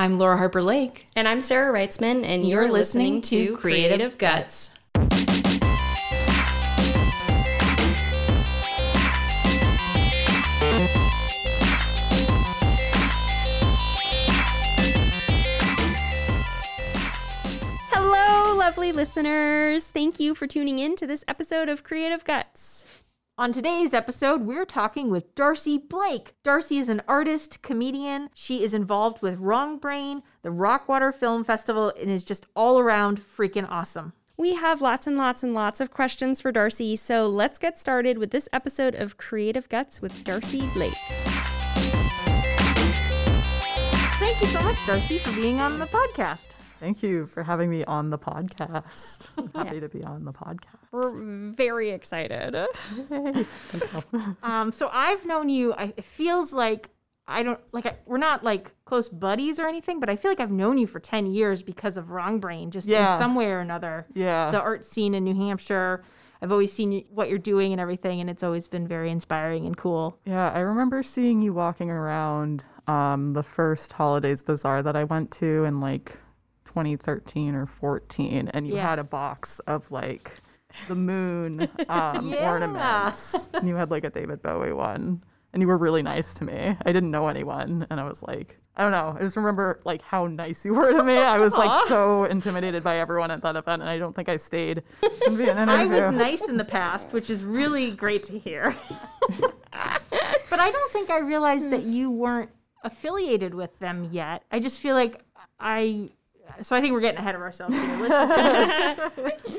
I'm Laura Harper Lake. And I'm Sarah Reitzman, and you're, You're listening, listening to to Creative Guts. Hello, lovely listeners. Thank you for tuning in to this episode of Creative Guts. On today's episode, we're talking with Darcy Blake. Darcy is an artist, comedian. She is involved with Wrong Brain, the Rockwater Film Festival, and is just all around freaking awesome. We have lots and lots and lots of questions for Darcy, so let's get started with this episode of Creative Guts with Darcy Blake. Thank you so much, Darcy, for being on the podcast. Thank you for having me on the podcast. Happy to be on the podcast. We're very excited. Um, so I've known you. I, it feels like I don't like I, we're not like close buddies or anything, but I feel like I've known you for ten years because of Wrong Brain, just Yeah. in some way or another. Yeah. the art scene in New Hampshire. I've always seen what you're doing and everything, and it's always been very inspiring and cool. Yeah, I remember seeing you walking around um, the first Holidays Bazaar that I went to in like 2013 or 14, and you Yeah. had a box of like the moon um, Yeah. ornaments. and you had like a David Bowie one, and you were really nice to me. I didn't know anyone, and I was like, I don't know. I just remember like how nice you were to me. I was like so intimidated by everyone at that event, and I don't think I stayed. I was nice in the past, which is really great to hear. but I don't think I realized that you weren't affiliated with them yet. I just feel like I. So I think we're getting ahead of ourselves here. Let's just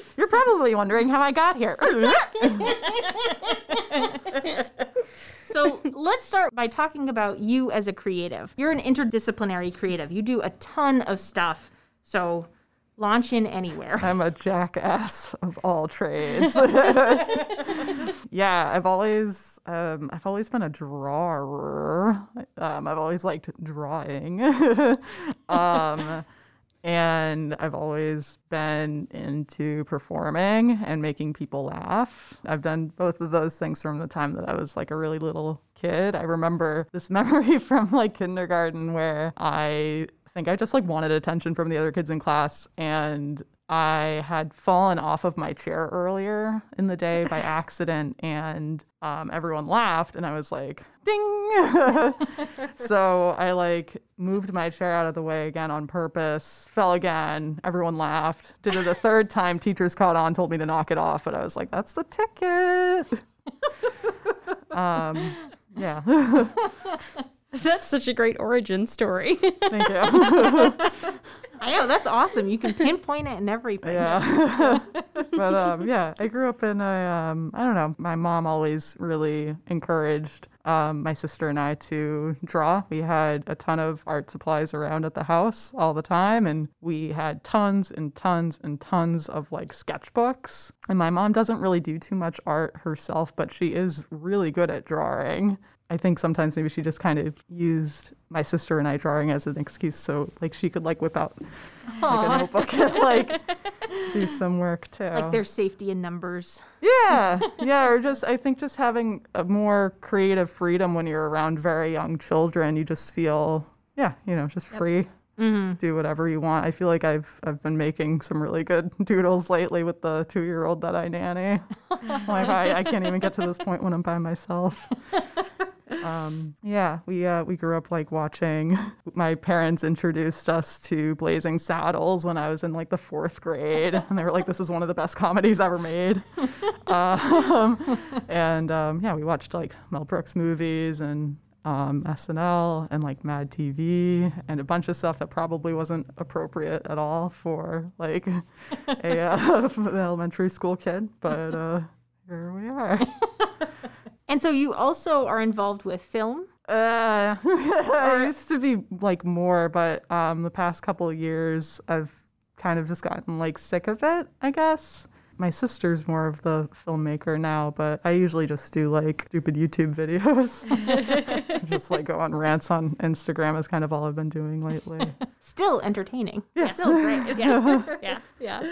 You're probably wondering how I got here. So let's start by talking about you as a creative. You're an interdisciplinary creative. You do a ton of stuff. So launch in anywhere. I'm a jackass of all trades. yeah, I've always um, I've always been a drawer. Um, I've always liked drawing. um, and I've always been into performing and making people laugh. I've done both of those things from the time that I was like a really little kid. I remember this memory from like kindergarten where I think I just like wanted attention from the other kids in class and I had fallen off of my chair earlier in the day by accident and um, everyone laughed and I was like, ding. so I like moved my chair out of the way again on purpose, fell again, everyone laughed. Did it a third time, teachers caught on, told me to knock it off, but I was like, that's the ticket. um, yeah. That's such a great origin story. Thank you. I know that's awesome. You can pinpoint it and everything. Yeah. but um, yeah, I grew up in a, um, I don't know, my mom always really encouraged um, my sister and I to draw. We had a ton of art supplies around at the house all the time, and we had tons and tons and tons of like sketchbooks. And my mom doesn't really do too much art herself, but she is really good at drawing. I think sometimes maybe she just kind of used my sister and I drawing as an excuse so like she could like whip out like a notebook and like do some work too. Like there's safety in numbers. yeah, yeah, or just I think just having a more creative freedom when you're around very young children, you just feel yeah, you know, just free. Mm-hmm. Do whatever you want. I feel like I've I've been making some really good doodles lately with the two year old that I nanny. like I, I can't even get to this point when I'm by myself. Um, yeah, we uh, we grew up like watching. My parents introduced us to Blazing Saddles when I was in like the fourth grade, and they were like, "This is one of the best comedies ever made." um, and um, yeah, we watched like Mel Brooks movies and um, SNL and like Mad TV and a bunch of stuff that probably wasn't appropriate at all for like a uh, an elementary school kid, but uh, here we are. And so you also are involved with film. Uh, I used to be like more, but um, the past couple of years, I've kind of just gotten like sick of it. I guess my sister's more of the filmmaker now, but I usually just do like stupid YouTube videos. just like go on rants on Instagram is kind of all I've been doing lately. Still entertaining. Yes. Still great. Yes. yeah. Yeah.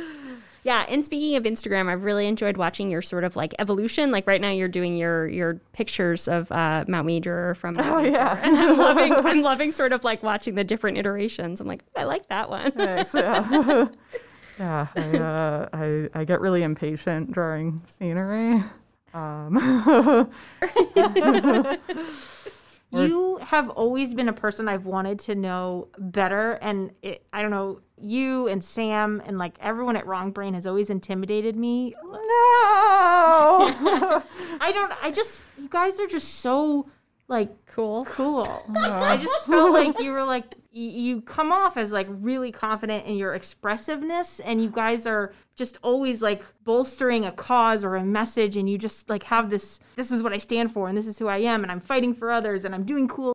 Yeah, and speaking of Instagram, I've really enjoyed watching your sort of like evolution. Like right now, you're doing your your pictures of uh, Mount Major from Mount Oh, Major, yeah. and I'm loving I'm loving sort of like watching the different iterations. I'm like, I like that one. Thanks. Yeah. yeah. I, uh, I I get really impatient drawing scenery. Um, You have always been a person I've wanted to know better, and it, I don't know you and Sam and like everyone at Wrong Brain has always intimidated me. no. I don't. I just you guys are just so like Cool. cool. I just felt like you were like you come off as like really confident in your expressiveness and you guys are just always like bolstering a cause or a message and you just like have this this is what I stand for and this is who I am and I'm fighting for others and I'm doing cool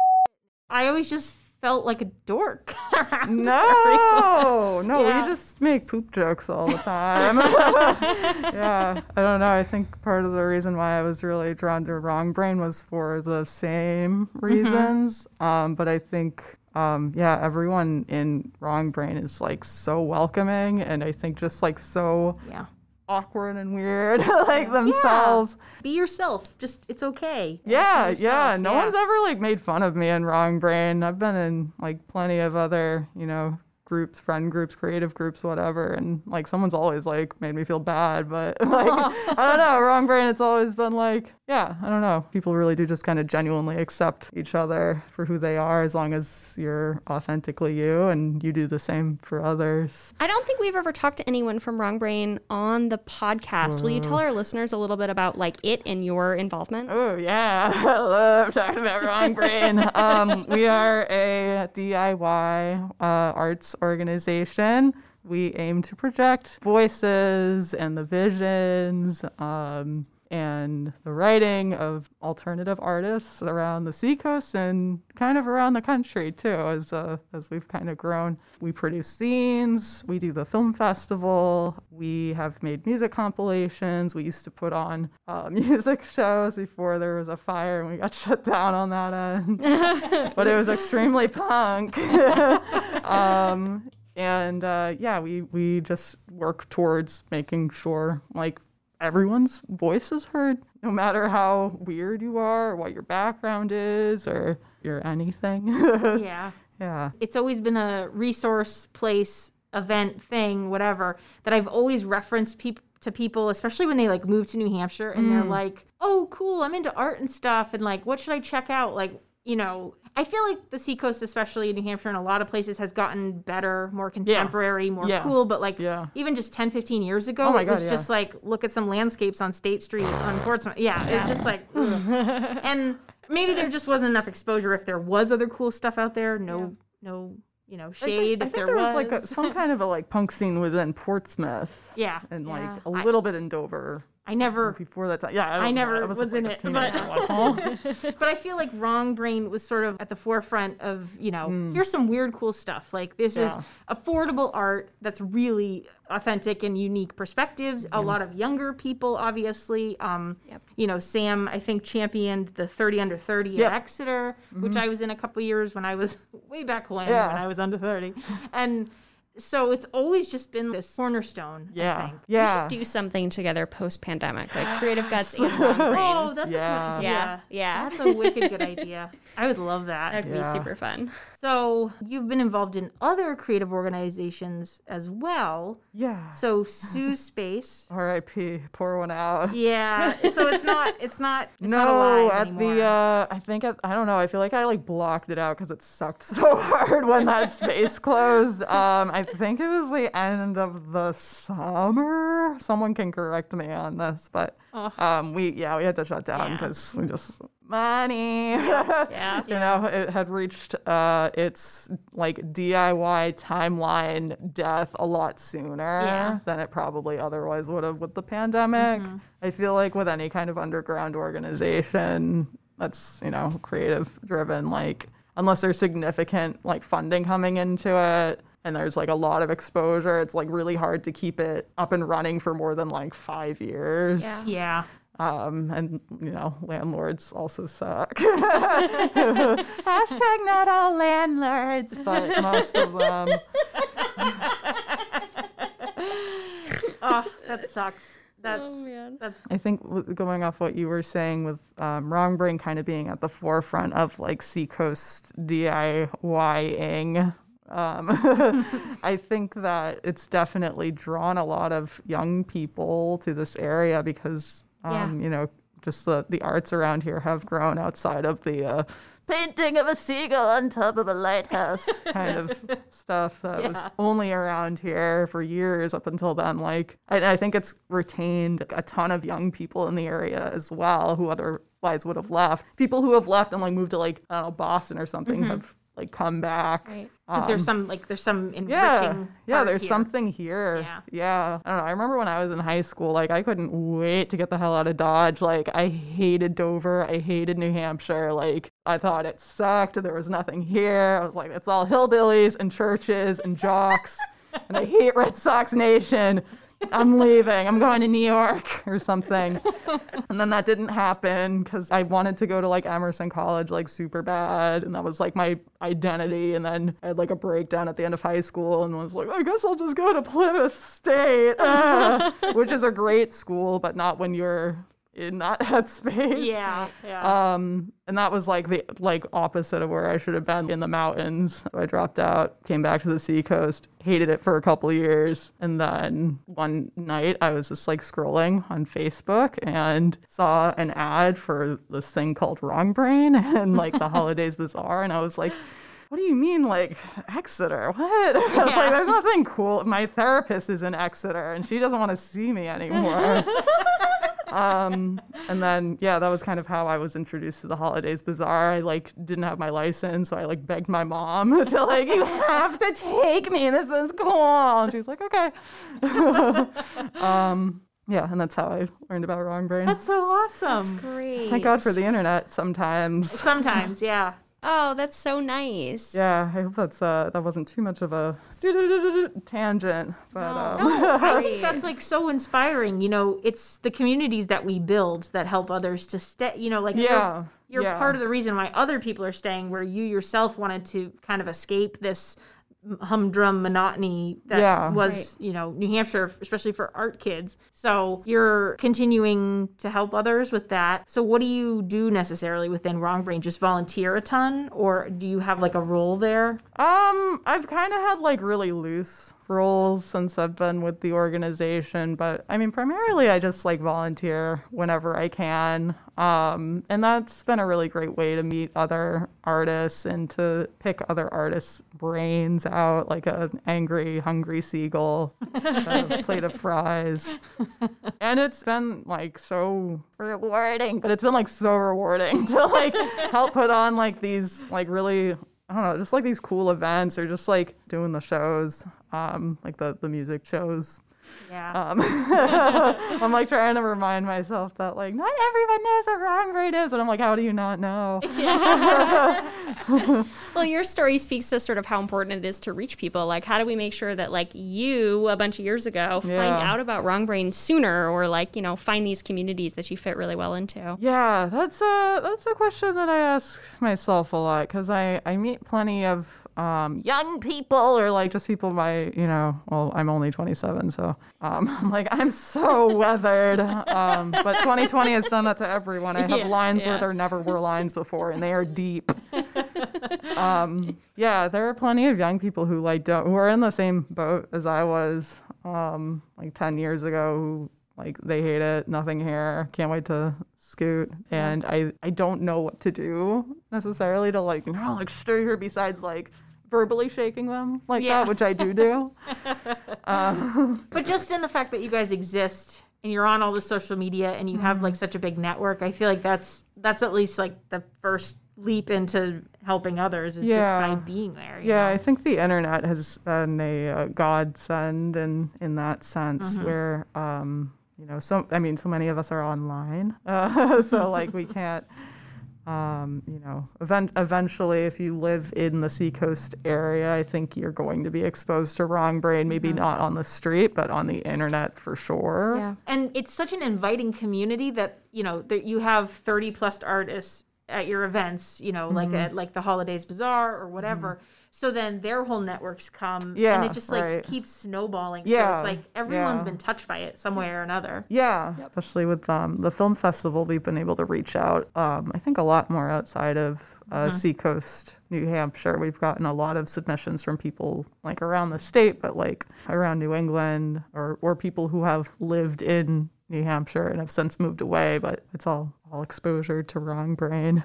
I always just felt like a dork. No, no, Yeah. we just make poop jokes all the time. yeah, I don't know. I think part of the reason why I was really drawn to Wrong Brain was for the same reasons. Um, but I think, um, yeah, everyone in Wrong Brain is like so welcoming, and I think just like so yeah. awkward and weird, like themselves. Be yourself. Just it's okay. Yeah, yeah. No one's ever like made fun of me in Wrong Brain. I've been in like plenty of other, you know, groups, friend groups, creative groups, whatever, and like someone's always like made me feel bad, but like I don't know, Wrong Brain. It's always been like, yeah, I don't know. People really do just kind of genuinely accept each other for who they are, as long as you're authentically you and you do the same for others. I don't think we've ever talked to anyone from Wrong Brain on the podcast. Will you tell our listeners a little bit about like it and your involvement? Oh yeah, I love talking about Wrong Brain. um, we are a DIY uh, arts organization. We aim to project voices and the visions um, and the writing of alternative artists around the seacoast and kind of around the country too. As uh, as we've kind of grown, we produce zines. We do the film festival. We have made music compilations. We used to put on uh, music shows before there was a fire and we got shut down on that end. but it was extremely punk. um, and uh, yeah, we we just work towards making sure like everyone's voice is heard, no matter how weird you are, or what your background is, or you're anything. Yeah. yeah. it's always been a resource place event thing whatever that i've always referenced to people especially when they like move to new hampshire and they're mm. like oh cool i'm into art and stuff and like what should i check out like you know i feel like the seacoast especially in new hampshire and a lot of places has gotten better more contemporary more Yeah. cool but like Yeah. even just 10 15 years ago Oh it was God, just like look at some landscapes on state street on portsmouth. Yeah it was just like and maybe there just wasn't enough exposure. If there was other cool stuff out there no no you know I shade think, I think there, there was, like a, some kind of a like punk scene within Portsmouth. yeah. And like a little bit in Dover i never before that time. Yeah, I, I never I was, just, in like, it, a but teenager at one point. but I feel like Wrong Brain was sort of at the forefront of you know here's some weird cool stuff like this. Yeah. is affordable art that's really authentic and unique perspectives. A lot of younger people, obviously. Um, Yep. You know, Sam I think championed the 30 under 30 Yep. at Exeter, which I was in a couple years when I was way back when Yeah. when I was under 30, and so it's always just been this cornerstone. I Yeah. We yeah. should do something together post pandemic, like Creative Guts and Wrong Brain. Oh, that's Yeah. a good yeah, idea. yeah. That's a wicked good idea. I would love that. That'd be super fun. So you've been involved in other creative organizations as well. yeah. So Sue Space. R.I.P. Pour one out. Yeah. So it's not. It's not. It's no, alive at anymore. the uh, I think at, I don't know. I feel like I like blocked it out because it sucked so hard when that space closed. Um, I think it was the end of the summer. Someone can correct me on this, but um, we yeah we had to shut down Yeah. because we just money. Yeah. you know, it had reached uh, its like DIY timeline death a lot sooner Yeah. than it probably otherwise would have with the pandemic. Mm-hmm. I feel like with any kind of underground organization that's, you know, creative driven, like unless there's significant like funding coming into it, and there's like a lot of exposure. It's like really hard to keep it up and running for more than like five years. Yeah. Yeah. Um, and you know, landlords also suck. Hashtag not all landlords, but most of them. Oh, that sucks. That's Oh, man. that's I think going off what you were saying with um, Wrong Brain kind of being at the forefront of like Seacoast DIYing, um, I think that it's definitely drawn a lot of young people to this area because, um, you know, just the, the arts around here have grown outside of the uh, painting of a seagull on top of a lighthouse kind of stuff that was only around here for years up until then. Like, I, I think it's retained a ton of young people in the area as well who otherwise would have left. People who have left and like moved to like I don't know Boston or something have like come back. Right. because there's some like there's some enriching. Um, Yeah, yeah. There's here. something here. Yeah. yeah. I don't know. I remember when I was in high school, like I couldn't wait to get the hell out of Dodge. Like I hated Dover. I hated New Hampshire. Like I thought it sucked. There was nothing here. I was like, it's all hillbillies and churches and jocks, and I hate Red Sox Nation. I'm leaving. I'm going to New York or something. And then that didn't happen because I wanted to go to like Emerson College like super bad. And that was like my identity. And then I had like a breakdown at the end of high school and I was like, I guess I'll just go to Plymouth State, Ah, which is a great school, but not when you're in that headspace. Yeah, yeah. Um, and that was like the like opposite of where I should have been in the mountains. So I dropped out, came back to the seacoast, hated it for a couple of years, and then one night I was just like scrolling on Facebook and saw an ad for this thing called Wrong Brain and like the Holidays Bazaar, and I was like. What do you mean, like Exeter? What? I was like, there's nothing cool. My therapist is in Exeter, and she doesn't want to see me anymore um and then yeah that was kind of how i was introduced to the holidays bazaar i like didn't have my license so i like begged my mom to like you have to take me this is cool and she was like okay um yeah and that's how i learned about wrong brain That's so awesome. Great. thank god for the internet sometimes Sometimes, yeah. Oh, that's so nice. yeah i hope that's uh that wasn't too much of a tangent but um I think that's like so inspiring. You know, it's the communities that we build that help others to stay. You know, like you're- yeah you're, yeah. part of the reason why other people are staying, where you yourself wanted to kind of escape this humdrum monotony that Yeah. was, you know, New Hampshire, especially for art kids. So you're continuing to help others with that. So what do you do necessarily within Wrong Brain? Just volunteer a ton, or do you have like a role there? Um, I've kind of had like really loose roles since I've been with the organization, but I mean, primarily I just like volunteer whenever I can. Um, and that's been a really great way to meet other artists and to pick other artists' brains out, like an angry, hungry seagull, a plate of fries. And it's been like so rewarding, but it's been like so rewarding to like help put on like these like really I don't know, just like these cool events or just like doing the shows, um, like the the music shows. Yeah. Um, I'm like trying to remind myself that like not everyone knows what wrong brain is, and I'm like, how do you not know? Yeah. Well, your story speaks to sort of how important it is to reach people. Like, how do we make sure that, like, you a bunch of years ago find out about wrong brain sooner, or like, you know, find these communities that you fit really well into? Yeah, that's a that's a question that I ask myself a lot because I I meet plenty of um, young people or like just people my you know well I'm only 27 so um, I'm like I'm so weathered um, but 2020 has done that to everyone. I have Yeah, lines where there never were lines before and they are deep. um, yeah, there are plenty of young people who like don't who are in the same boat as I was um, like 10 years ago who like they hate it nothing here can't wait to scoot and i i don't know what to do necessarily to like no like stay here besides like verbally shaking them like Yeah. that which i do do um, But just in the fact that you guys exist and you're on all the social media and you have like such a big network, I feel like that's that's at least like the first leap into helping others is just by being there. yeah know? i think the internet has been a, uh godsend in in that sense where um you know so i mean so many of us are online uh, so like we can't um, you know, event- eventually, if you live in the Seacoast area, I think you're going to be exposed to wrong brain. Maybe mm-hmm. not on the street, but on the internet for sure. Yeah. and it's such an inviting community that you know that you have 30 plus artists at your events you know like mm-hmm. at like the holidays bazaar or whatever mm-hmm. So then their whole networks come and it just like right. keeps snowballing so Yeah, it's like everyone's yeah. been touched by it some way or another Yeah, especially with um, the film festival, we've been able to reach out. Um, I think a lot more outside of uh, Seacoast, New Hampshire. We've gotten a lot of submissions from people like around the state, but like around New England, or or people who have lived in New Hampshire and have since moved away. But it's all all exposure to wrong brain.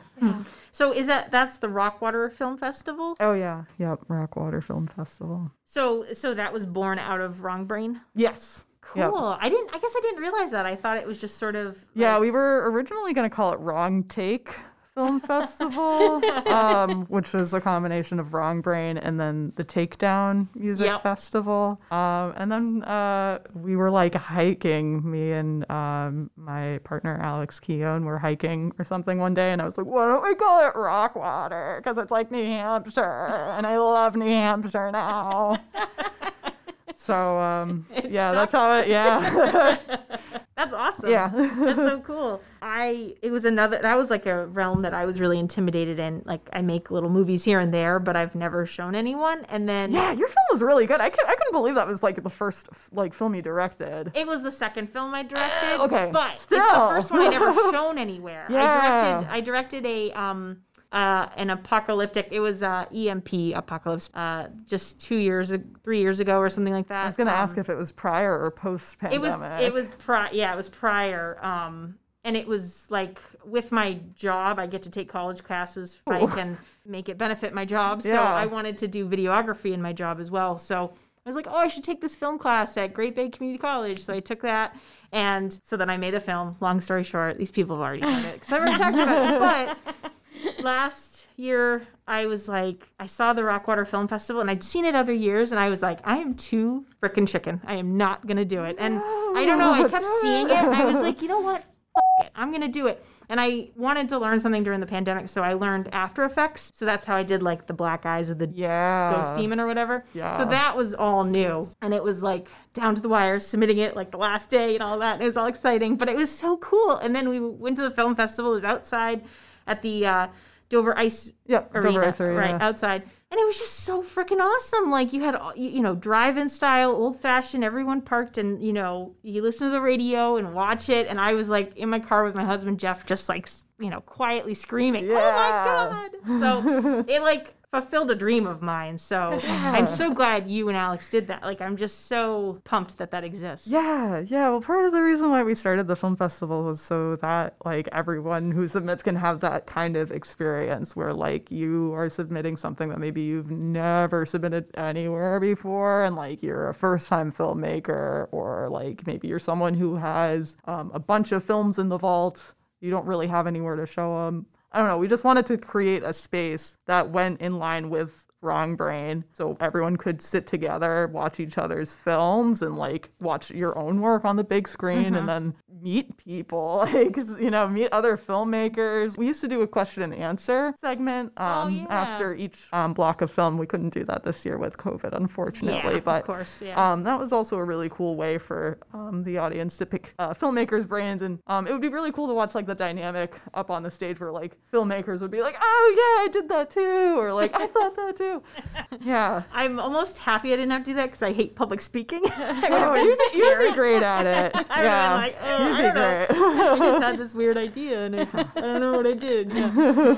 so is that that's the rockwater film festival Oh yeah, yep, Rockwater Film Festival. so so that was born out of wrong brain Yes. cool Yep. i didn't i guess i didn't realize that i thought it was just sort of Yeah, we were originally going to call it Wrong Take Film Festival, um, which was a combination of Wrong Brain and then the Takedown Music Yep. Festival. Um, and then uh, we were like hiking, me and um, my partner Alex Keown were hiking or something one day, and I was like, why don't we call it Rockwater? Because it's like New Hampshire, and I love New Hampshire now. So um, yeah, that's how it. Yeah, that's awesome yeah. That's so cool. I it was another that was like a realm that I was really intimidated in. Like I make little movies here and there, but I've never shown anyone. And then Yeah, your film was really good. I could I couldn't believe that was like the first like film you directed. it was the second film I directed. Okay, but it's still. the first one I never shown anywhere. I Yeah. directed I directed a um uh an apocalyptic. It was uh EMP apocalypse uh just two years three years ago or something like that. I was gonna ask if it was prior or post Um, it was it was prior. yeah it was prior um and it was like with my job i get to take college classes if i can make it benefit my job so Yeah. i wanted to do videography in my job as well so i was like oh i should take this film class at great bay community college so i took that and so then i made a film long story short these people have already heard it because i've already talked about it but last year I was like I saw the Rockwater Film Festival and I'd seen it other years and I was like I am too frickin' chicken. I am not gonna do it. And I don't know, I kept seeing it. it and I was like, you know what? F- it. I'm gonna do it. And I wanted to learn something during the pandemic, so I learned After Effects. So that's how I did like the black eyes of the yeah. Ghost Demon or whatever. yeah. So that was all new. And it was like down to the wire, submitting it like the last day and all that. And it was all exciting, but it was so cool. And then we went to the film festival. It was outside at the uh, Dover Ice Yep, Dover Arena, Ice Arena. right outside. And it was just so freaking awesome. Like you had, you, you know, drive-in style, old-fashioned. Everyone parked, and you know, you listen to the radio and watch it. And I was like in my car with my husband Jeff, just like you know, quietly screaming, Yeah. "Oh my god!" So it like fulfilled a dream of mine. So I'm so glad you and Alex did that. Like I'm just so pumped that that exists. Yeah, yeah. Well, part of the reason why we started the film festival was so that like everyone who submits can have that kind of experience where like you are submitting something that maybe you've never submitted anywhere before, and like you're a first-time filmmaker, or like maybe you're someone who has um, a bunch of films in the vault. You don't really have anywhere to show them. I don't know. We just wanted to create a space that went in line with Wrong Brain so everyone could sit together, watch each other's films, and like watch your own work on the big screen and then meet people, like, you know, meet other filmmakers. We used to do a question and answer segment um, yeah. after each um, block of film. We couldn't do that this year with COVID, unfortunately. Yeah, but of course, yeah. um, that was also a really cool way for um, the audience to pick uh, filmmakers' brains, and um, it would be really cool to watch like the dynamic up on the stage where like filmmakers would be like, "Oh yeah, I did that too," or like, "I thought that too." Yeah. I'm almost happy I didn't have to do that because I hate public speaking. Oh, you'd, be- you'd be great at it. I yeah. like, oh, you'd I be great. I just had this weird idea and I, just, I don't know what I did. Yeah.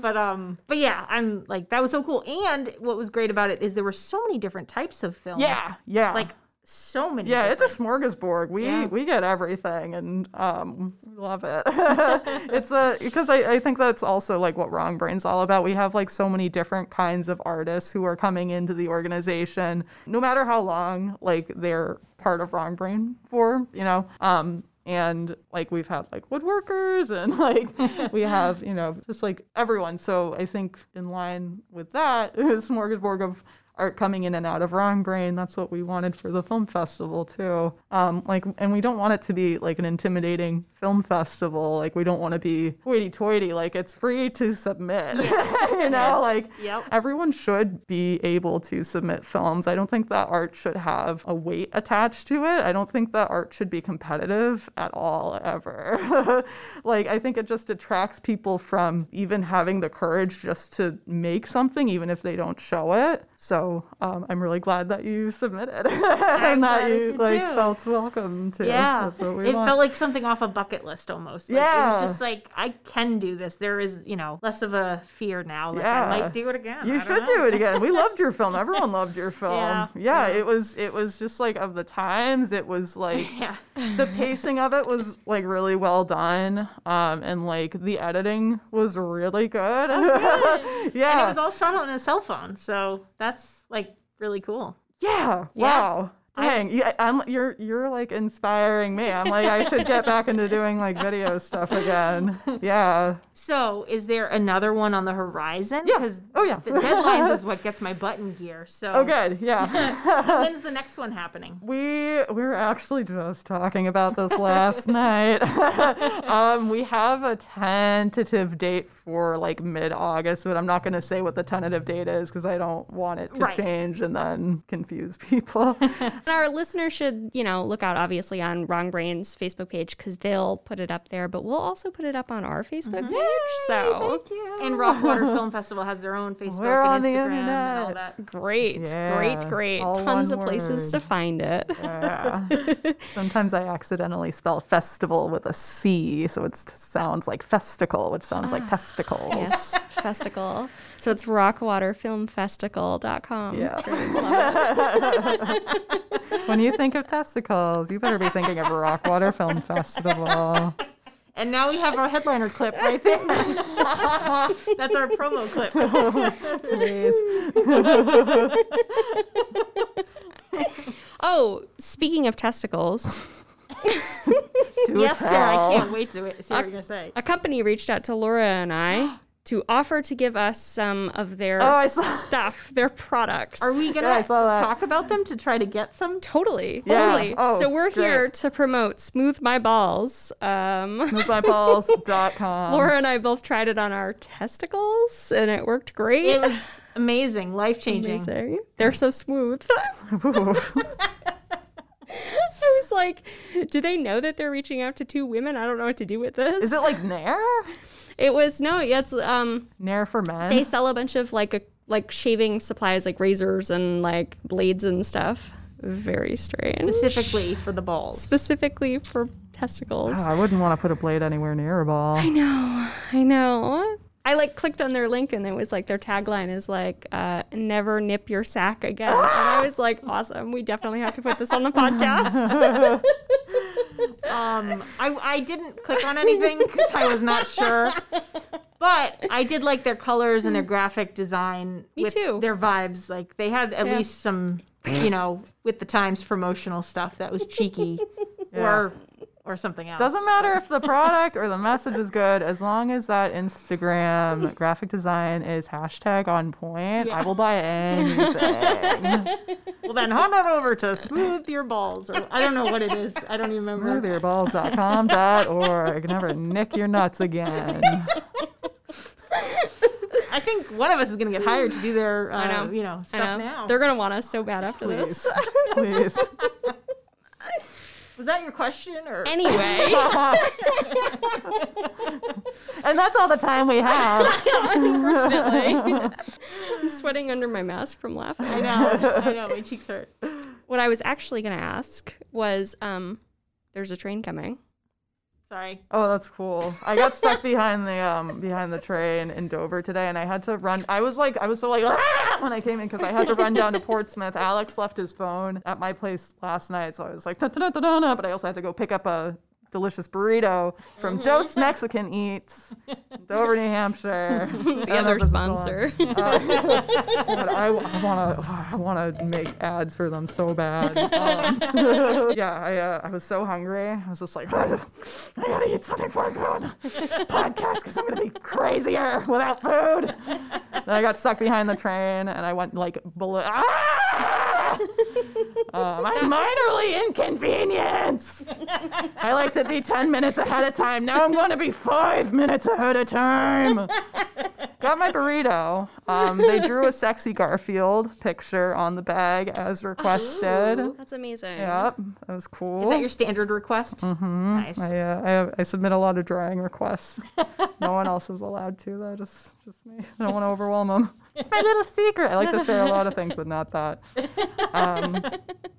but um, but yeah, I'm like that was so cool. And what was great about it is there were so many different types of film. yeah. Yeah. like so many. Yeah, it's a smorgasbord. We Yeah. we get everything, and um, we love it. it's a because I, I think that's also like what Wrong Brain's all about. We have like so many different kinds of artists who are coming into the organization, no matter how long like they're part of Wrong Brain for, you know. Um, and like we've had like woodworkers and like we have you know just like everyone so i think in line with that is smorgasbord of art coming in and out of Wrong Brain. That's what we wanted for the film festival too. Um, like, and we don't want it to be like an intimidating film festival. Like, we don't want to be hoity-toity. Like, it's free to submit. you know, like Yep. everyone should be able to submit films. I don't think that art should have a weight attached to it. I don't think that art should be competitive at all, ever. like, I think it just attracts people from even having the courage just to make something, even if they don't show it. So um, I'm really glad that you submitted and that you like too. felt welcome to. Yeah, That's what we it want. felt like something off a bucket list almost. Like, it Yeah. was just like I can do this. There is, you know, less of a fear now. Like Yeah. I might do it again. You should know. do it again. We loved your film. Everyone loved your film. Yeah, Yeah, yeah. it was it was just like of the times. It was like Yeah, the pacing of it was like really well done. Um and like the editing was really good. yeah. and it was all shot on a cell phone, so that's like really cool. yeah. Wow. Dang, yeah, I'm, you're you're like inspiring me. I'm like I should get back into doing like video stuff again. Yeah. So, is there another one on the horizon? Yeah. 'Cause Oh, yeah. The deadlines is what gets my button gear. So, Oh, good. Yeah. so when's the next one happening? We we were actually just talking about this last night. um, we have a tentative date for like mid August, but I'm not going to say what the tentative date is because I don't want it to Right. change and then confuse people. And our listeners should, you know, look out obviously on Wrong Brains Facebook page because they'll put it up there, but we'll also put it up on our Facebook Mm-hmm. page. So And Rockwater Film Festival has their own Facebook We're and on the Instagram and all internet. that. great, Yeah, great, great. all Tons one of places to find it. Yeah. Sometimes I accidentally spell festival with a C, so it sounds like festicle, which sounds like testicles. Yes, festival. So it's rockwaterfilmfestival.com. Yeah. when you think of testicles, you better be thinking of Rockwater Film Festival. And now we have our headliner clip right there. That's our promo clip. Please. Oh, speaking of testicles, Do yes, sir. I can't wait to see what you're gonna say. a company reached out to Laura and I to offer to give us some of their Oh, stuff, their products. Are we gonna Yeah, I saw that. talk about them to try to get some? Totally, Yeah. totally. Oh, so we're great. here to promote Smooth My Balls. Um, SmoothMyBalls.com. Laura and I both tried it on our testicles, and it worked great. It was amazing, life changing. Amazing. They're so smooth. I was like, do they know that they're reaching out to two women? I don't know what to do with this. Is it like Nair? It was no. Yeah, it's um. Nair for men? They sell a bunch of like a like shaving supplies, like razors and like blades and stuff. Very strange. Specifically for the balls. Specifically for testicles. I wouldn't want to put a blade anywhere near a ball. I know. I know. I like clicked on their link and it was like their tagline is like uh, "Never nip your sack again," and I was like, "Awesome! We definitely have to put this on the podcast." Um, I, I didn't click on anything because I was not sure. But I did like their colors and their graphic design. Me with too. Their vibes. Like they had at Yeah. least some, you know, with the Times promotional stuff that was cheeky Yeah. or or something else. Doesn't matter if the product or the message is good, as long as that Instagram graphic design is hashtag on point, I will buy anything. Well, then head on over to Smooth Your Balls. Or I don't know what it is. I don't even remember. Smoothyourballs.com.org. Never nick your nuts again. I think one of us is going to get hired to do their, uh, know. you know, stuff know. now. They're gonna want us so bad after Please. this. Please. Was that your question or? Anyway, And that's all the time we have. unfortunately, I'm sweating under my mask from laughing. I know. I know. My cheeks hurt. What I was actually gonna ask was, um, there's a train coming. Sorry. Oh, that's cool. I got stuck behind the um behind the train in Dover today, and I had to run. I was like, I was so like "Ah!" when I came in because I had to run down to Portsmouth. Alex left his phone at my place last night, so I was like, but I also had to go pick up a delicious burrito from Dos Mexican Eats, Dover, New Hampshire. The other sponsor. God, I, I want to I want to make ads for them so bad. Um, yeah, I uh, I was so hungry. I was just like, I gotta eat something for a good podcast because I'm gonna be crazier without food. Then I got stuck behind the train and I went like below. Ah! Um, I'm minorly inconvenienced. I like to be 10 minutes ahead of time. Now I'm going to be five minutes ahead of time. Got my burrito. Um, they drew a sexy Garfield picture on the bag as requested. That's amazing. Yep, that was cool. Is that your standard request? Mm-hmm. Nice. I, uh, I, I submit a lot of drawing requests. no one else is allowed to, though. Just, just me. I don't want to overwhelm them. It's my little secret. I like to share a lot of things, but not that. Um,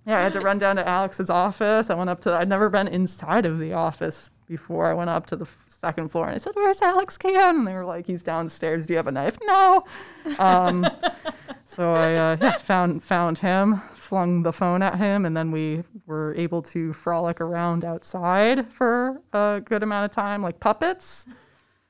yeah, I had to run down to Alex's office. I went up to. I'd never been inside of the office before. I went up to the second floor and I said, "Where's Alex Can?" And they were like, "He's downstairs. Do you have a knife?" No. Um, so I uh, yeah, found found him, flung the phone at him, and then we were able to frolic around outside for a good amount of time, like puppets.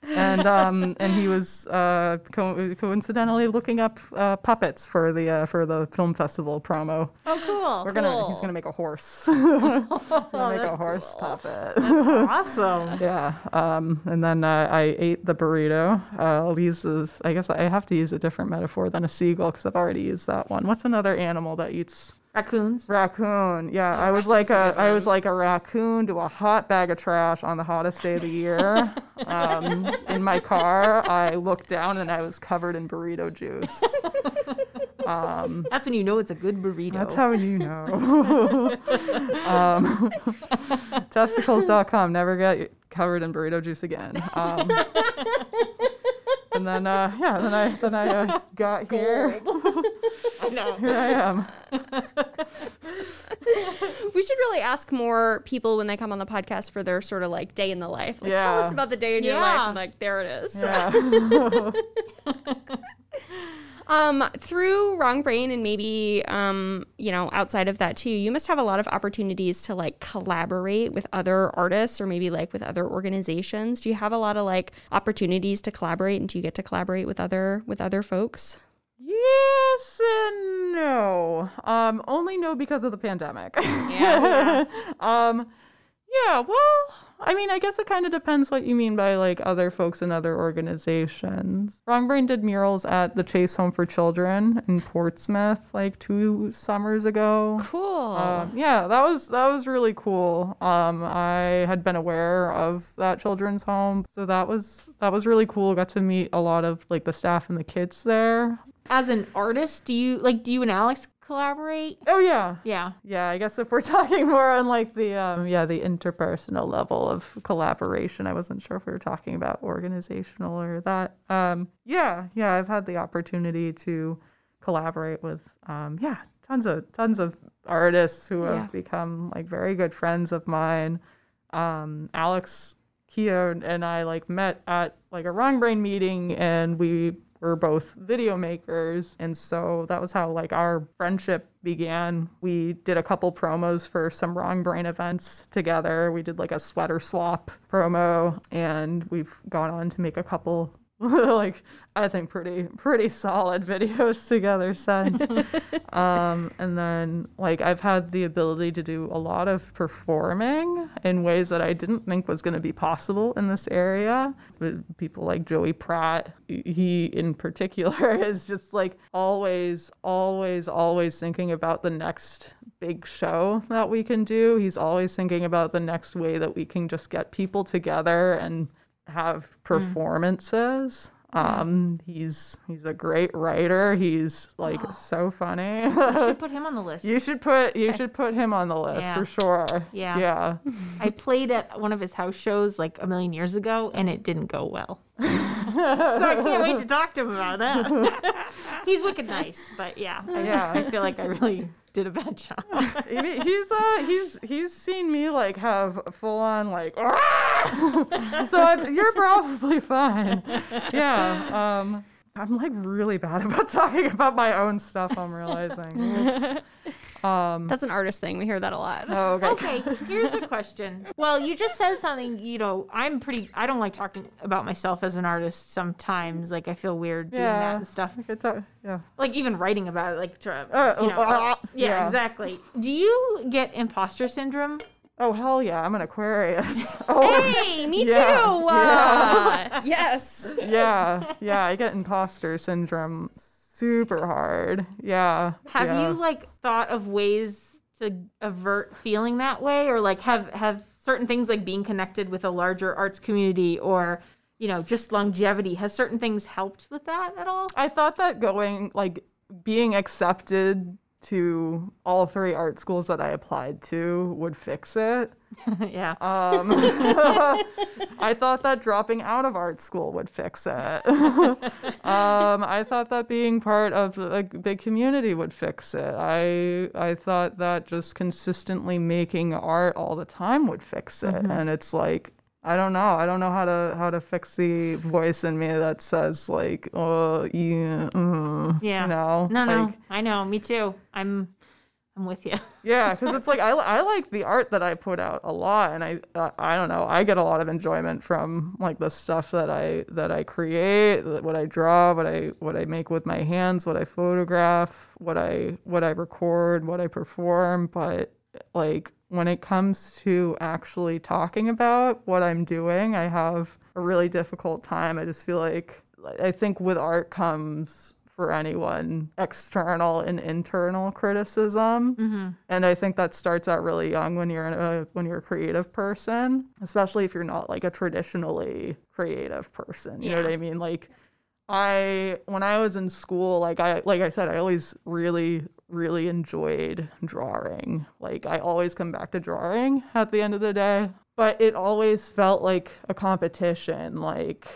And um, and he was uh, co- coincidentally looking up uh, puppets for the uh, for the film festival promo. Oh, cool. We're gonna he's gonna make a horse. he's gonna make a that's horse puppet. awesome. yeah. Um, and then uh, I ate the burrito. Uh, I'll use this, I guess I have to use a different metaphor than a seagull because I've already used that one. What's another animal that eats Raccoons. Raccoon. Yeah, I was like a I was like a raccoon to a hot bag of trash on the hottest day of the year. Um, in my car, I looked down and I was covered in burrito juice. That's when you know it's a good burrito. That's how you know. um, testicles.com. Never get covered in burrito juice again. Um, and then uh, yeah, then I then I uh, got here. I know. Here I am. We should really ask more people when they come on the podcast for their sort of like day in the life. Like, tell us about the day in your life. And like, there it is. Yeah. Um, through Wrong Brain and maybe um, you know, outside of that too, you must have a lot of opportunities to like collaborate with other artists or maybe like with other organizations. Do you have a lot of like opportunities to collaborate and do you get to collaborate with other with other folks? Yes and no. Um, only no because of the pandemic. Yeah. um, yeah, well, I mean, I guess it kind of depends what you mean by like other folks in other organizations. Wrong Brain did murals at the Chase Home for Children in Portsmouth like two summers ago. cool. Um, yeah, that was that was really cool. Um, I had been aware of that children's home, so that was that was really cool. Got to meet a lot of like the staff and the kids there. As an artist, do you like? Do you and Alex collaborate? Oh yeah, Yeah. yeah. I guess if we're talking more on like the um, yeah the interpersonal level of collaboration, I wasn't sure if we were talking about organizational or that. Um, yeah, yeah. I've had the opportunity to collaborate with um, yeah tons of tons of artists who have Yeah. become like very good friends of mine. Um, Alex Kia and I like met at like a Wrong Brain meeting, and we were both video makers, and so that was how like our friendship began. We did a couple promos for some Wrong Brain events together. We did like a sweater swap promo, and we've gone on to make a couple like I think pretty pretty solid videos together since. um, and then like I've had the ability to do a lot of performing in ways that I didn't think was going to be possible in this area. With people like Joey Pratt, he in particular is just like always, always, always thinking about the next big show that we can do. He's always thinking about the next way that we can just get people together and have performances. Um, he's he's a great writer. He's like so funny. You should put him on the list. you should put you should put him on the list Yeah. for sure. Yeah. Yeah. I played at one of his house shows like a million years ago, and it didn't go well. so I can't wait to talk to him about that. He's wicked nice, but yeah, I, Yeah. I feel like I really did a bad job. He's uh he's he's seen me like have full on like so I, you're probably fine. Yeah. Um I'm like really bad about talking about my own stuff, I'm realizing. Um, That's an artist thing. We hear that a lot. oh, okay. Okay, here's a question. Well, you just said something, you know, I'm pretty, I don't like talking about myself as an artist sometimes. Like, I feel weird doing that Yeah. and stuff. I could talk- yeah. Like, even writing about it, like, try- Uh, you know. uh, yeah, yeah. exactly. Do you get imposter syndrome? Oh hell yeah! I'm an Aquarius. Oh Hey, me Yeah, too. Uh, yes. yeah, yeah. I get imposter syndrome super hard. Yeah. Have yeah. you like thought of ways to avert feeling that way, or like have have certain things like being connected with a larger arts community, or you know, just longevity? Has certain things helped with that at all? I thought that going like being accepted to all three art schools that I applied to would fix it. yeah. Um, I thought that dropping out of art school would fix it. um, I thought that being part of a big community would fix it. I I thought that just consistently making art all the time would fix it. And it's like I don't know. I don't know how to how to fix the voice in me that says like, oh yeah, uh, Yeah. you know, No, no, like, I know. Me too. I'm, I'm with you. yeah, because it's like I, I like the art that I put out a lot, and I uh, I don't know I get a lot of enjoyment from like the stuff that I that I create, what I draw, what I what I make with my hands, what I photograph, what I what I record, what I perform. But like when it comes to actually talking about what I'm doing, I have a really difficult time. I just feel like I think with art comes for anyone external and internal criticism. Mm-hmm. And i think that starts out really young when you're a when you're a creative person especially if you're not like a traditionally creative person you know what i mean? Like i when i was in school like i like i said i always really really enjoyed drawing. Like i always come back to drawing at the end of the day. But it always felt like a competition. Like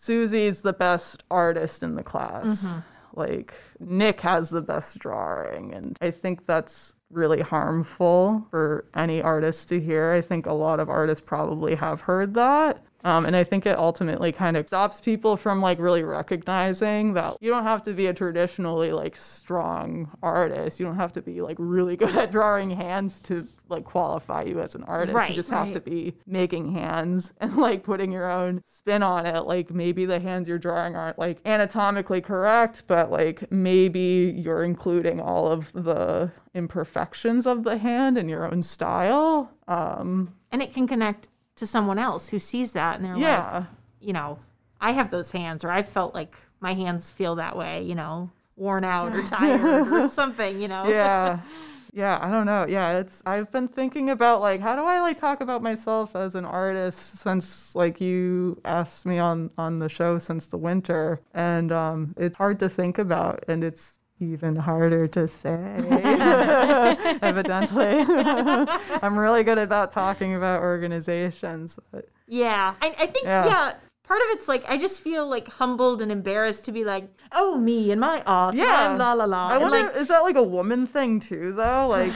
Susie's the best artist in the class. Mm-hmm. Like Nick has the best drawing and I think that's really harmful for any artist to hear. I think a lot of artists probably have heard that. Um, and I think it ultimately kind of stops people from like really recognizing that you don't have to be a traditionally like strong artist. You don't have to be like really good at drawing hands to like qualify you as an artist. Right, you just have to be making hands and like putting your own spin on it. Like maybe the hands you're drawing aren't like anatomically correct, but like maybe you're including all of the imperfections of the hand in your own style. Um, And it can connect to someone else who sees that and they're like, you know, I have those hands, or I felt like my hands feel that way, you know, worn out or tired or something, you know. yeah. Yeah i don't know. Yeah it's i've been thinking about like how do i like talk about myself as an artist since like you asked me on on the show since the winter? And um it's hard to think about and it's even harder to say evidently i'm really good about talking about organizations but Yeah. I, I think, yeah. Yeah. part of it's like, I just feel like humbled and embarrassed to be like, oh, me and my art. yeah And la la la. i wonder like, is that like a woman thing too though like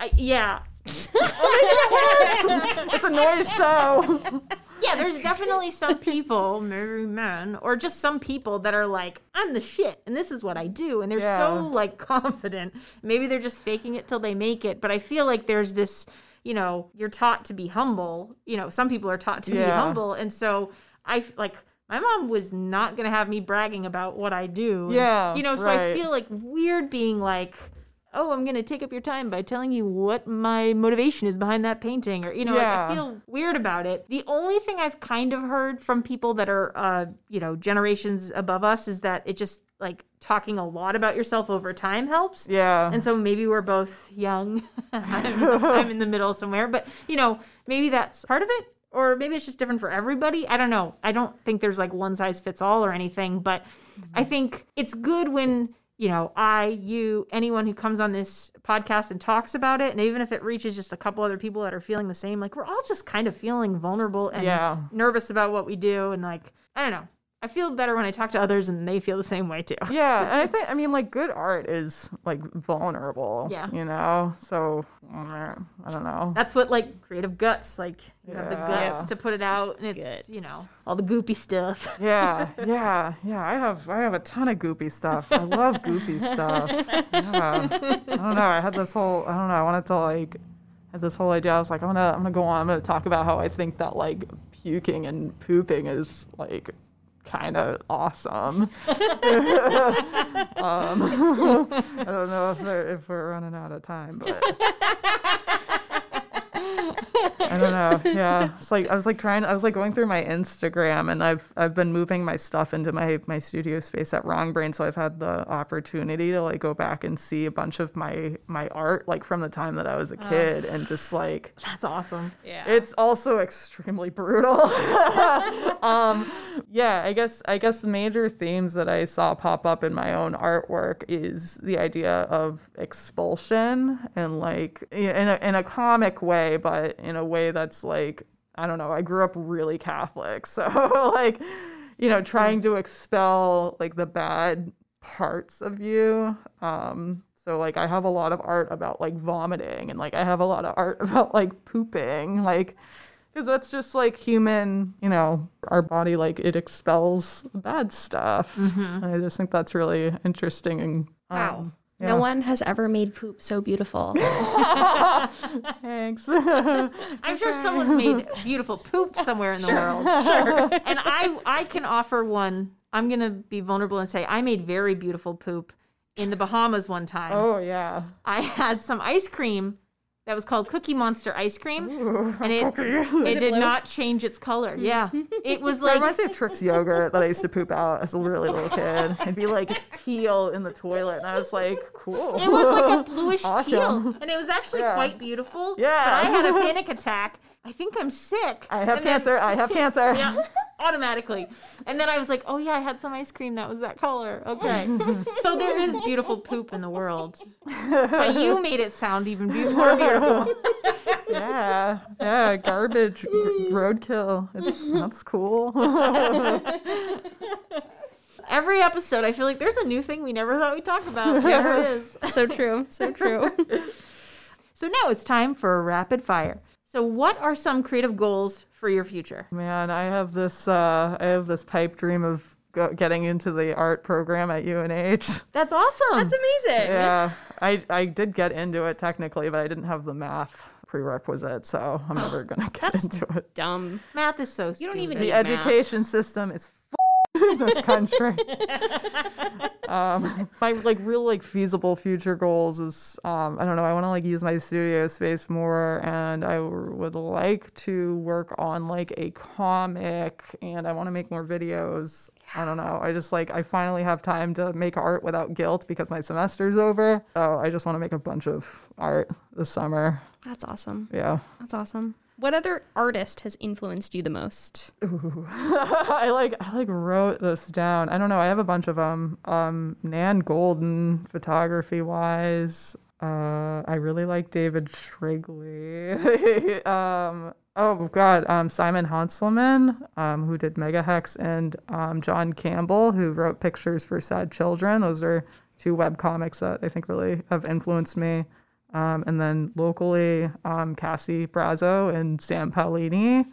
I, yeah. Oh it's a noise show Yeah, there's definitely some people, maybe men, or just some people that are like, I'm the shit and this is what I do. And they're so like confident. Maybe they're just faking it till they make it. But I feel like there's this, you know, you're taught to be humble. You know, some people are taught to be humble. And so I like, my mom was not going to have me bragging about what I do. Yeah, You know, so I feel like weird being like, oh, I'm going to take up your time by telling you what my motivation is behind that painting. Or, you know, like, I feel weird about it. The only thing I've kind of heard from people that are, uh, you know, generations above us is that it just like talking a lot about yourself over time helps. yeah And so maybe we're both young. I'm, I'm in the middle somewhere, but you know, maybe that's part of it. Or maybe it's just different for everybody. I don't know. I don't think there's like one size fits all or anything, but I think it's good when, you know, I, you, anyone who comes on this podcast and talks about it, and even if it reaches just a couple other people that are feeling the same, like we're all just kind of feeling vulnerable and Yeah. nervous about what we do. And like, I don't know. I feel better when I talk to others and they feel the same way too. yeah and i think i mean like good art is like vulnerable Yeah. you know so i don't know That's what like creative guts, like you have the Yeah. guts to put it out and it's you know, all the goopy stuff. yeah yeah yeah i have i have a ton of goopy stuff i love goopy stuff yeah i don't know i had this whole i don't know i wanted to like had this whole idea i was like i'm gonna i'm gonna go on i'm gonna talk about how i think that like puking and pooping is like kind of awesome. Um i don't know if, if we're running out of time but I don't know. Yeah, it's like I was like trying. I was like going through my Instagram, and I've I've been moving my stuff into my my studio space at Wrong Brain, so I've had the opportunity to like go back and see a bunch of my my art, like from the time that I was a kid, and just like That's awesome. Yeah. it's also extremely brutal. um, yeah, I guess I guess the major themes that I saw pop up in my own artwork is the idea of expulsion and like in a in a comic way, but in a way that's like I don't know. I grew up really Catholic, so like you know, trying to expel like the bad parts of you. Um, so like I have a lot of art about like vomiting and like I have a lot of art about like pooping, like because that's just like human, you know, our body like it expels bad stuff. And I just think that's really interesting and Wow. Um, No one has ever made poop so beautiful. thanks. I'm sure someone's made beautiful poop somewhere in the world. Sure. And I I can offer one. I'm gonna be vulnerable and say I made very beautiful poop in the Bahamas one time. oh yeah. I had some ice cream that was called Cookie Monster ice cream, and it it, did blue? not change its color. Mm-hmm. Yeah, it was That like reminds me of Trix yogurt that I used to poop out as a really little kid. It'd be like teal in the toilet, and I was like, cool. It was like a bluish Awesome. teal, and it was actually Yeah. quite beautiful. Yeah. But I had a panic attack. I think I'm sick. I have And then- cancer. I have cancer. Yeah, automatically. And then I was like, oh yeah, I had some ice cream that was that color. Okay. so there is beautiful poop in the world. But you made it sound even more beautiful. Yeah, yeah, garbage, gr- roadkill. It's that's cool. Every episode, I feel like there's a new thing we never thought we'd talk about. There it is. so true. So true. So now it's time for a rapid fire. So, what are some creative goals for your future? Man, I have this. Uh, I have this pipe dream of go- getting into the art program at UNH. That's awesome. That's amazing. Yeah, I I did get into it technically, but I didn't have the math prerequisite, so I'm never gonna get into it. Dumb. Math is so You don't stupid. even The math. education system is f- in this country. um, my like real like feasible future goals is um, I don't know. I want to like use my studio space more, and I w- would like to work on like a comic, and I want to make more videos. I don't know. I just like I finally have time to make art without guilt because my semester's over. So I just want to make a bunch of art this summer. That's awesome. Yeah. That's awesome. What other artist has influenced you the most? I like I like wrote this down. I don't know. I have a bunch of them. Um, Nan Goldin, photography wise. Uh, I really like David Shrigley. um, oh God, um, Simon Hanselmann, um, who did Megahex, and um, John Campbell, who wrote Pictures for Sad Children. Those are two web comics that I think really have influenced me. Um, and then locally, um, Cassie Brazo and Sam Paolini.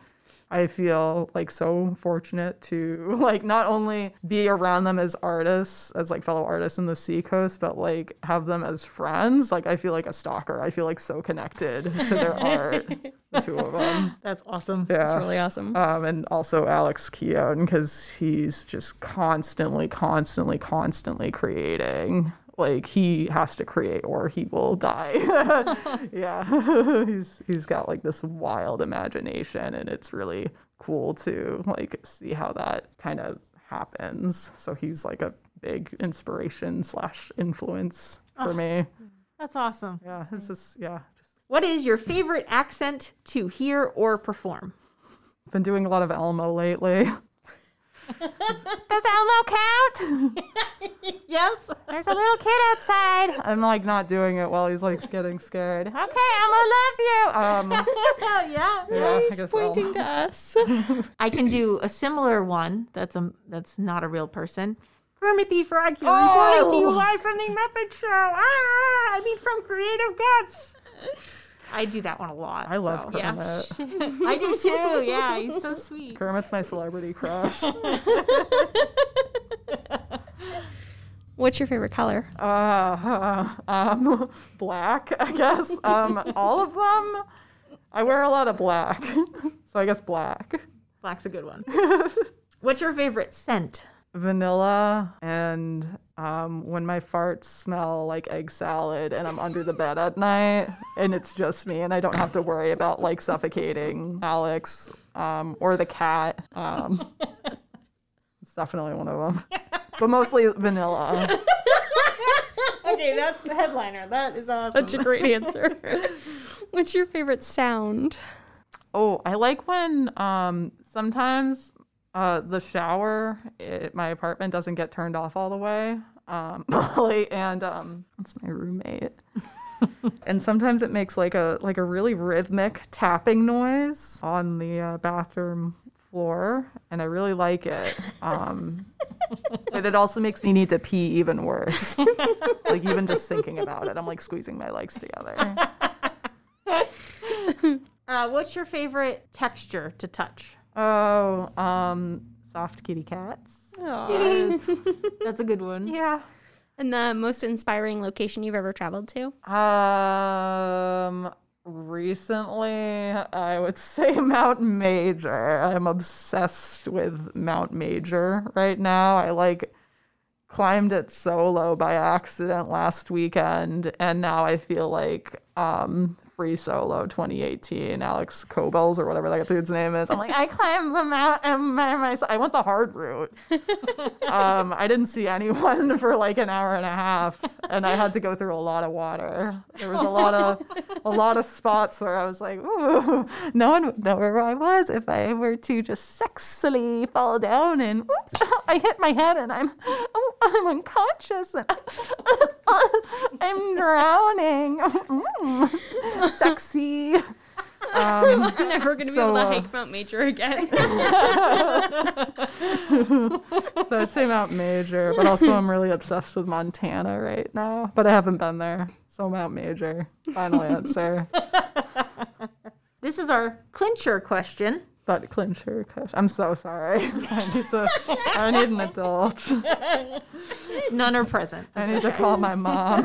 I feel like so fortunate to like not only be around them as artists, as like fellow artists in the Seacoast, but like have them as friends. Like I feel like a stalker. I feel like so connected to their art. The two of them. That's awesome. Yeah. That's really awesome. Um, and also Alex Keown because he's just constantly, constantly, constantly creating. Like he has to create or he will die. yeah, he's he's got like this wild imagination, and it's really cool to like see how that kind of happens. So he's like a big inspiration slash influence for ah. me. That's awesome. Yeah, it's just yeah, just What is your favorite accent to hear or perform? been doing a lot of Elmo lately. Does that Elmo count? yes. There's a little kid outside. I'm like not doing it while he's like getting scared. Okay, Elmo loves you. Um, yeah. yeah, He's guess pointing Elmo. to us. I can do a similar one. That's a that's not a real person. Kermit the Frog here, reporting to you Oh. live from the Muppet Show. Ah, I mean from Creative Guts. I do that one a lot. I love so. Kermit. I do too. Yeah, he's so sweet. Kermit's my celebrity crush. What's your favorite color? Uh, um, black, I guess. Um, all of them. I wear a lot of black, so I guess black. Black's a good one. What's your favorite scent? Vanilla and um, when my farts smell like egg salad and I'm under the bed at night and it's just me and I don't have to worry about like suffocating Alex um, or the cat. Um, it's definitely one of them, but mostly vanilla. Okay, that's the headliner. That is awesome. Such a great answer. What's your favorite sound? Oh, I like when um sometimes uh the shower at my apartment doesn't get turned off all the way. Um like, and um that's my roommate. and sometimes it makes like a like a really rhythmic tapping noise on the uh, bathroom floor and I really like it. Um but it also makes me need to pee even worse. like even just thinking about it, I'm like squeezing my legs together. Uh, what's your favorite texture to touch? Oh, um, soft kitty cats. That's a good one. Yeah. And the most inspiring location you've ever traveled to? Um, recently, I would say Mount Major. I'm obsessed with Mount Major right now. I like climbed it solo by accident last weekend, and now I feel like um free solo 2018 alex Kobels or whatever that dude's name is. I'm like i climbed the mountain by myself. I went the hard route. Um i didn't see anyone for like an hour and a half and i had to go through a lot of water. There was a lot of a lot of spots where i was like Ooh, no one would know where i was if i were to just sexily fall down and oops i hit my head and i'm oh, i'm unconscious and i'm drowning. Mm, sexy um I'm never going to So, be able uh, to hike Mount Major again. So I'd say Mount Major, but also I'm really obsessed with Montana right now. But I haven't been there. So Mount Major. Final answer. This is our clincher question. But clincher. I'm so sorry. I need to I need an adult. None are present. I need to call my mom.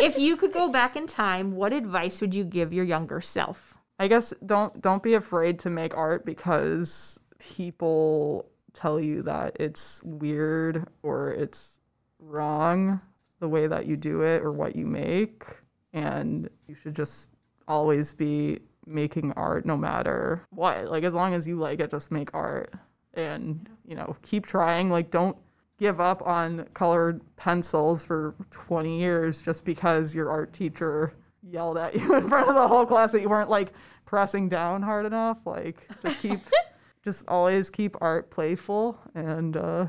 if you could go back in time, what advice would you give your younger self? I guess don't don't be afraid to make art because people tell you that it's weird or it's wrong the way that you do it or what you make and you should just always be making art no matter what. Like as long as you like it just make art. And you know keep trying. Like don't give up on colored pencils for 20 years just because your art teacher yelled at you in front of the whole class that you weren't like pressing down hard enough. Like just keep just always keep art playful and uh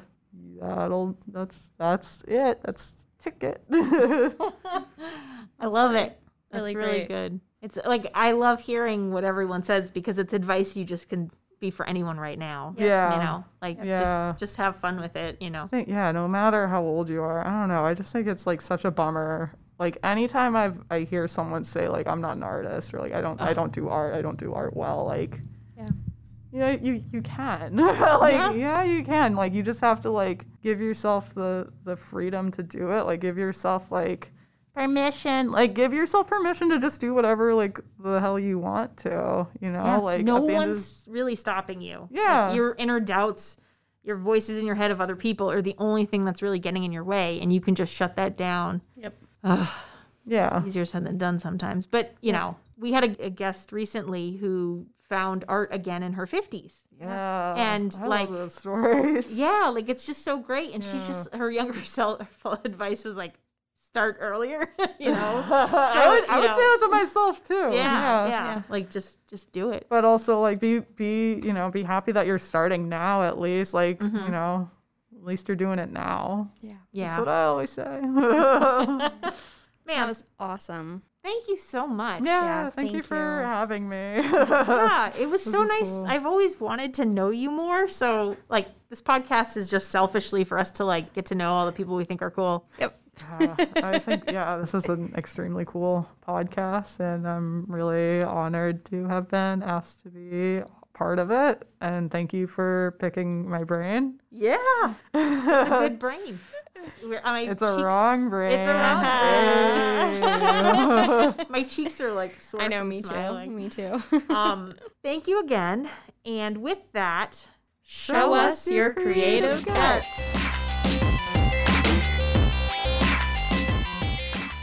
that'll that's that's it. That's ticket. I love it. That's Really really, great. good. It's like I love hearing what everyone says because it's advice you just can be for anyone right now. Yeah. You know, like Yeah. just just have fun with it, you know. Think yeah, no matter how old you are, I don't know. I just think it's like such a bummer. Like anytime I've I hear someone say like I'm not an artist or like I don't I don't do art, I don't do art well, like Yeah. Yeah, you you can. like Yeah. yeah. you can. Like you just have to like give yourself the the freedom to do it. Like give yourself like permission. Like give yourself permission to just do whatever like the hell you want to, you know? Yeah, Like no at the end of- one's really stopping you. Like, Yeah. your inner doubts, your voices in your head of other people are the only thing that's really getting in your way, and you can just shut that down. Yep. yeah. Easier said than done sometimes. But you know, we had a, a guest recently who found art again in her fifties. Yeah. And, I like- love those stories. Yeah, like it's just so great. And she's just her younger self advice was like, start earlier. you know, I would, I would know, say that to myself too. yeah, yeah, Like just just do it. But also like be be you know be happy that you're starting now at least like Mm-hmm. you know at least you're doing it now. Yeah. That's Yeah, what I always say. That man. was awesome. Thank you so much. yeah, thank, you for you. having me. yeah, it was so is nice. cool. I've always wanted to know you more. So, like, this podcast is just selfishly for us to like get to know all the people we think are cool. Yep. Uh, I think yeah, this is an extremely cool podcast, and I'm really honored to have been asked to be part of it. And thank you for picking my brain. Yeah, it's a good brain. We're- my It's a wrong brain. It's a wrong Hey. My cheeks are like sore. I know, from me smiling. too. Me too. um, thank you again. And with that, Show us your creative guts.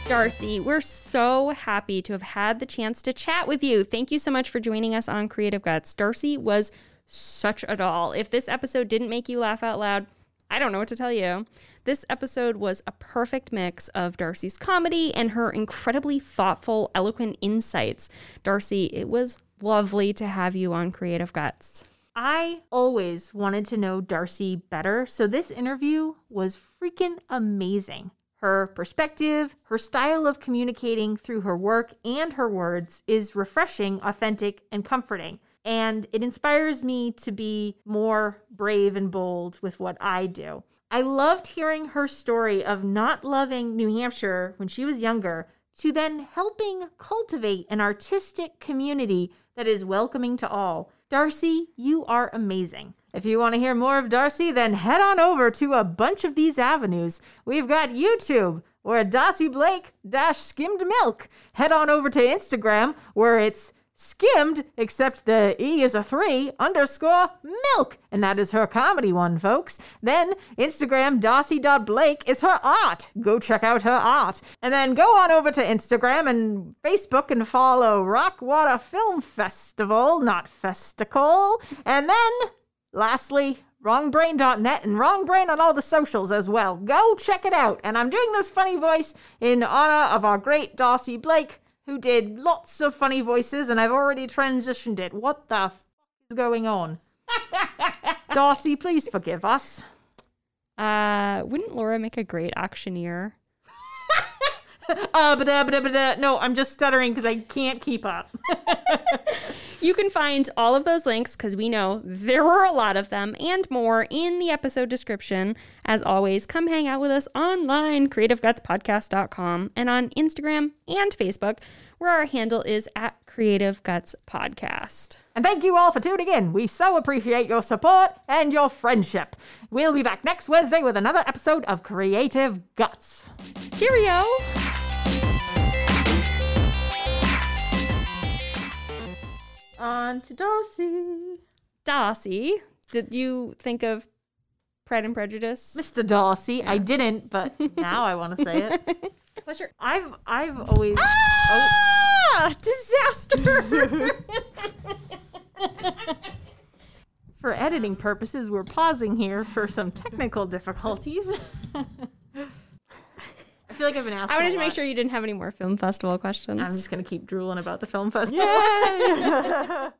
Darcy, we're so happy to have had the chance to chat with you. Thank you so much for joining us on Creative Guts. Darcy was such a doll. If this episode didn't make you laugh out loud, I don't know what to tell you. This episode was a perfect mix of Darcy's comedy and her incredibly thoughtful, eloquent insights. Darcy, it was lovely to have you on Creative Guts. I always wanted to know Darcy better, so this interview was freaking amazing. Her perspective, her style of communicating through her work and her words is refreshing, authentic, and comforting. And it inspires me to be more brave and bold with what I do. I loved hearing her story of not loving New Hampshire when she was younger to then helping cultivate an artistic community that is welcoming to all. Darcy, you are amazing. If you want to hear more of Darcy, then head on over to a bunch of these avenues. We've got YouTube, where Darcy Blake dash skimmed milk. Head on over to Instagram, where it's skimmed, except the E is a three, underscore milk. And that is her comedy one, folks. Then Instagram, Darcy.Blake is her art. Go check out her art. And then go on over to Instagram and Facebook and follow Rockwater Film Festival, not Festical. And then, lastly, wrongbrain.net and wrongbrain on all the socials as well. Go check it out. And I'm doing this funny voice in honor of our great Darcy Blake, who did lots of funny voices, and I've already transitioned it. What the f- is going on? Darcy, please forgive us. Uh, wouldn't Laura make a great auctioneer? Uh, uh, but uh, no, I'm just stuttering because I can't keep up. You can find all of those links because we know there were a lot of them and more in the episode description. As always, come hang out with us online, creativegutspodcast.com, and on Instagram and Facebook, where our handle is at Creative Guts Podcast. And thank you all for tuning in. We so appreciate your support and your friendship. We'll be back next Wednesday with another episode of Creative Guts. Cheerio! On to Darcy. Darcy, did you think of Pride and Prejudice? Mr. Darcy. I didn't, but now I want to say it. What's your I've I've always ah disaster? for editing purposes, we're pausing here for some technical difficulties. I feel like I've been asked. I wanted a to make sure you didn't have any more film festival questions. I'm just gonna keep drooling about the film festival.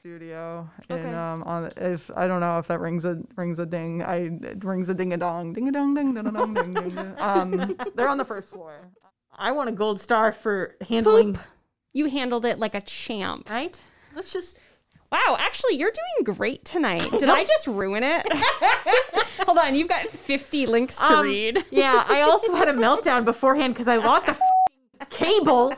Studio Okay. and um on if I don't know if that rings a rings a ding I it rings a ding a dong ding a dong ding ding a dong ding ding ding. um they're on the first floor I want a gold star for handling. Poop. You handled it like a champ. Right? Let's just. Wow, actually, you're doing great tonight. Did I just ruin it? Hold on, you've got 50 links to Um, read. Yeah, I also had a meltdown beforehand because I lost a cable.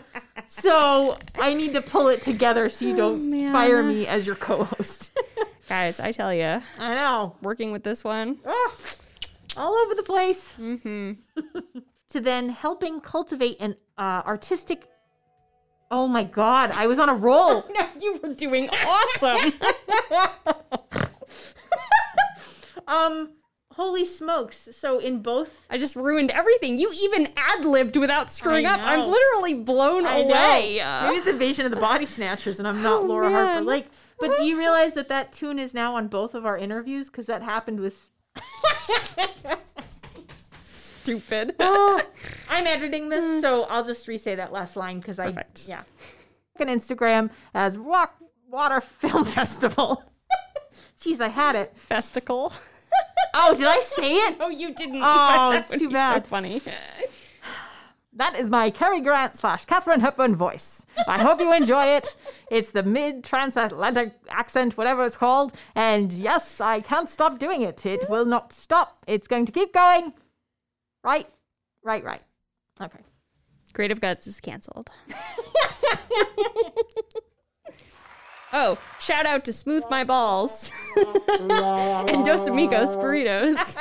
So I need to pull it together so you don't man. fire me as your co-host. Guys, I tell you, I know. working with this one. All over the place. Mm-hmm. to then helping cultivate an uh, artistic. Oh my god, I was on a roll. No, you were doing awesome. um, holy smokes! So in both, I just ruined everything. You even ad libbed without screwing up. I'm literally blown I know. away. Maybe it's Invasion of the Body Snatchers, and I'm not Oh, Laura Harper man. Lake. But do you realize that that tune is now on both of our interviews? Because that happened with. Stupid. Oh. I'm editing this, ah. so I'll just re-say that last line because I Perfect. yeah. On Instagram as Rock Water Film Festival. Jeez, I had it. Festival. Oh, did I say it? Oh, you didn't. Oh, it's too be bad. So funny. That is my Cary Grant slash Katharine Hepburn voice. I hope you enjoy it. It's the mid transatlantic accent, whatever it's called. And yes, I can't stop doing it. It will not stop. It's going to keep going. Right, right, right. Okay. Creative Guts is canceled. oh, shout out to Smooth My Balls and Dos Amigos Burritos.